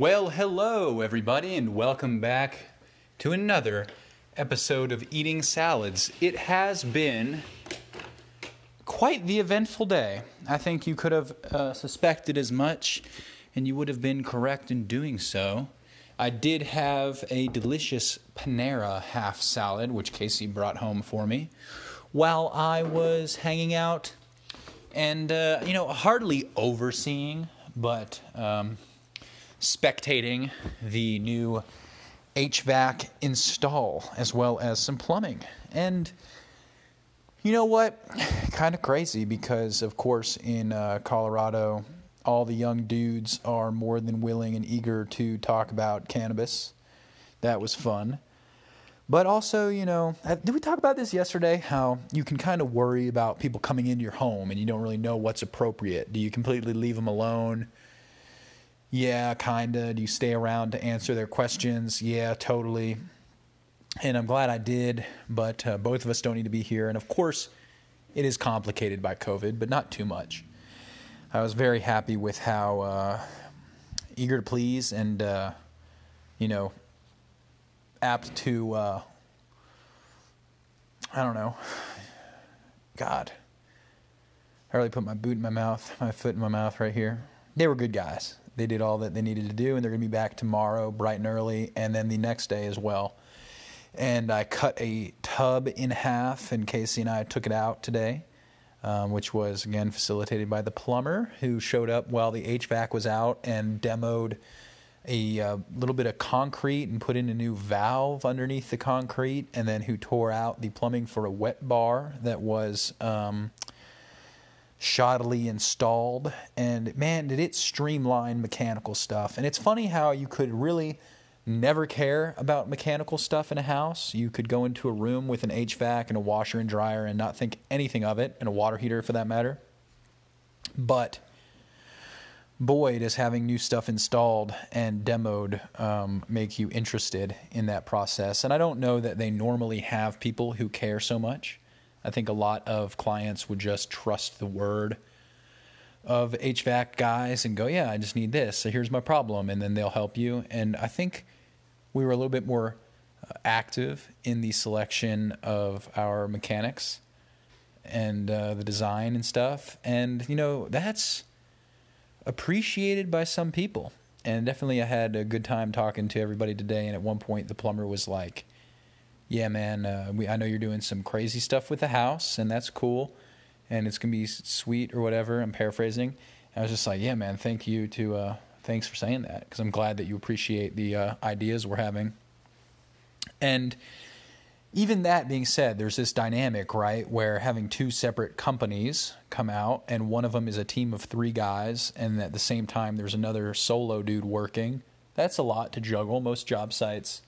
Well, hello, everybody, and welcome back to another episode of Eating Salads. It has been quite the eventful day. I think you could have uh, suspected as much, and you would have been correct in doing so. I did have a delicious Panera half salad, which Casey brought home for me, while I was hanging out and, uh, you know, hardly overseeing, but um, spectating the new HVAC install as well as some plumbing. And you know what? kind of crazy because, of course, in uh, Colorado, all the young dudes are more than willing and eager to talk about cannabis. That was fun. But also, you know, uh, did we talk about this yesterday? How you can kind of worry about people coming into your home and you don't really know what's appropriate. Do you completely leave them alone? Yeah, kinda. Do you stay around to answer their questions? Yeah, totally. And I'm glad I did, but uh, both of us don't need to be here. And of course, it is complicated by COVID, but not too much. I was very happy with how uh, eager to please and, uh, you know, apt to, uh, I don't know, God. I really put my boot in my mouth, my foot in my mouth right here. They were good guys. They did all that they needed to do, and they're going to be back tomorrow, bright and early, and then the next day as well. And I cut a tub in half, and Casey and I took it out today, um, which was again facilitated by the plumber who showed up while the HVAC was out and demoed a uh, little bit of concrete and put in a new valve underneath the concrete, and then who tore out the plumbing for a wet bar that was. Um, shoddily installed. And man did it streamline mechanical stuff. And it's funny how you could really never care about mechanical stuff in a house. You could go into a room with an hvac and a washer and dryer and not think anything of it and a water heater for that matter. But boy does having new stuff installed and demoed um, make you interested in that process. And i don't know that they normally have people who care so much I think a lot of clients would just trust the word of HVAC guys and go, yeah, I just need this. So here's my problem. And then they'll help you. And I think we were a little bit more uh, active in the selection of our mechanics and uh, the design and stuff. And, you know, that's appreciated by some people. And definitely, I had a good time talking to everybody today. And at one point, the plumber was like, yeah, man, uh, we, I know you're doing some crazy stuff with the house, and that's cool, and it's gonna be sweet or whatever. I'm paraphrasing. I was just like, yeah, man, thank you to, uh, thanks for saying that, because I'm glad that you appreciate the uh, ideas we're having. And even that being said, there's this dynamic, right, where having two separate companies come out, and one of them is a team of three guys, and at the same time, there's another solo dude working. That's a lot to juggle. Most job sites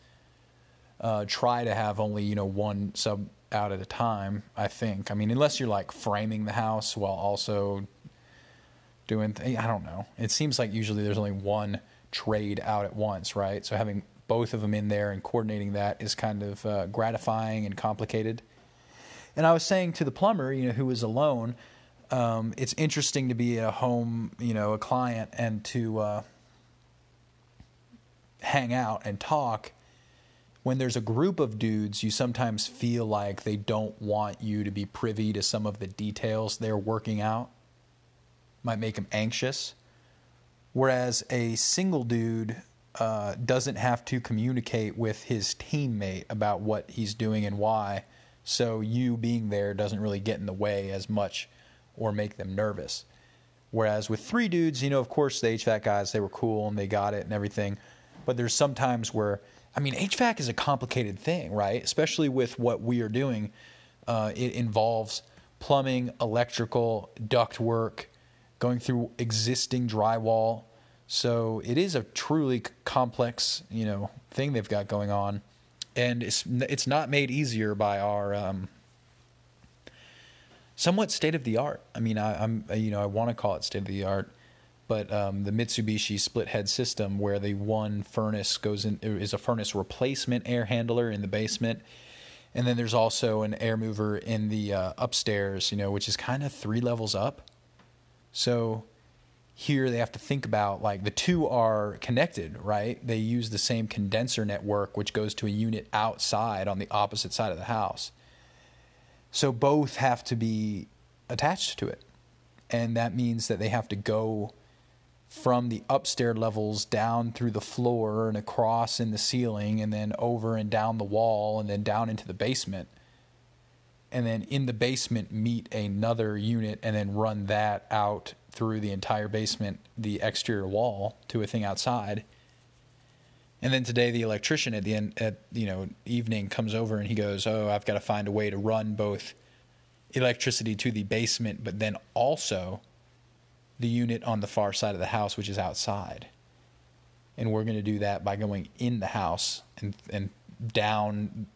uh, try to have only you know one sub out at a time. I think. I mean, unless you're like framing the house while also doing. Th- I don't know. It seems like usually there's only one trade out at once, right? So having both of them in there and coordinating that is kind of uh, gratifying and complicated. And I was saying to the plumber, you know, who was alone, um, it's interesting to be a home, you know, a client and to uh, hang out and talk when there's a group of dudes, you sometimes feel like they don't want you to be privy to some of the details they're working out. Might make them anxious. Whereas a single dude uh, doesn't have to communicate with his teammate about what he's doing and why. So you being there doesn't really get in the way as much or make them nervous. Whereas with three dudes, you know, of course, the HVAC guys, they were cool and they got it and everything. But there's sometimes where I mean, HVAC is a complicated thing, right? Especially with what we are doing. Uh, it involves plumbing, electrical, duct work, going through existing drywall. So it is a truly complex, you know, thing they've got going on, and it's it's not made easier by our um, somewhat state of the art. I mean, I, am you know I want to call it state of the art but um, the Mitsubishi split head system, where the one furnace goes in, is a furnace replacement air handler in the basement, and then there's also an air mover in the uh, upstairs, you know, which is kind of three levels up. So here they have to think about like the two are connected, right? They use the same condenser network, which goes to a unit outside on the opposite side of the house. So both have to be attached to it. And that means that they have to go from the upstairs levels down through the floor and across in the ceiling and then over and down the wall and then down into the basement. And then in the basement meet another unit and then run that out through the entire basement the exterior wall to a thing outside. And then today the electrician at the end at you know evening comes over and he goes oh i've got to find a way to run both electricity to the basement but then also the unit on the far side of the house, which is outside. And we're going to do that by going in the house and and down.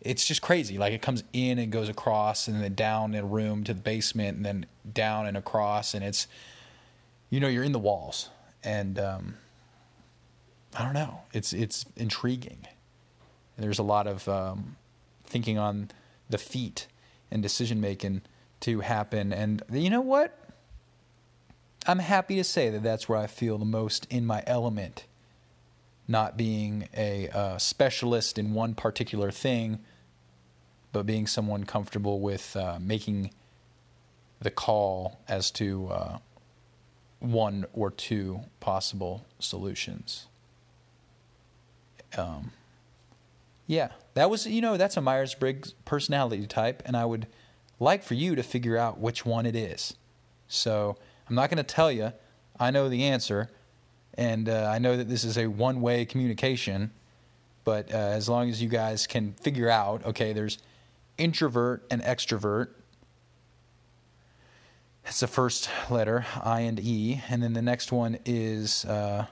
It's just crazy. Like it comes in and goes across, and then down in a room to the basement, and then down and across, and it's, you know, you're in the walls, and um, I don't know. It's it's intriguing. And there's a lot of um, thinking on the feet and decision making to happen. And you know what? I'm happy to say that that's where I feel the most in my element, not being a uh, specialist in one particular thing, but being someone comfortable with uh, making the call as to uh, one or two possible solutions. Um, yeah, that was, you know, that's a Myers Briggs personality type, and I would like for you to figure out which one it is. So, I'm not going to tell you. I know the answer, and uh, I know that this is a one way communication. But uh, as long as you guys can figure out, okay, there's introvert and extrovert. It's the first letter, I and E, and then the next one is, uh,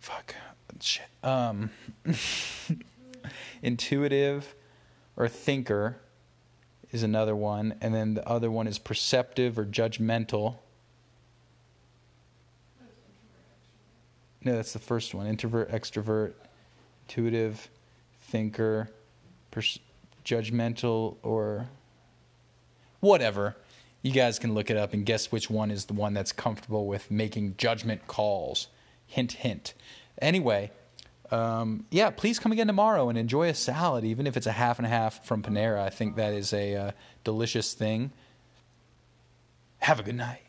fuck, shit, um, intuitive or thinker is another one, and then the other one is perceptive or judgmental. No, that's the first one. Introvert, extrovert, intuitive, thinker, pers- judgmental, or whatever. You guys can look it up and guess which one is the one that's comfortable with making judgment calls. Hint, hint. Anyway, um, yeah, please come again tomorrow and enjoy a salad, even if it's a half and half from Panera. I think that is a uh, delicious thing. Have a good night.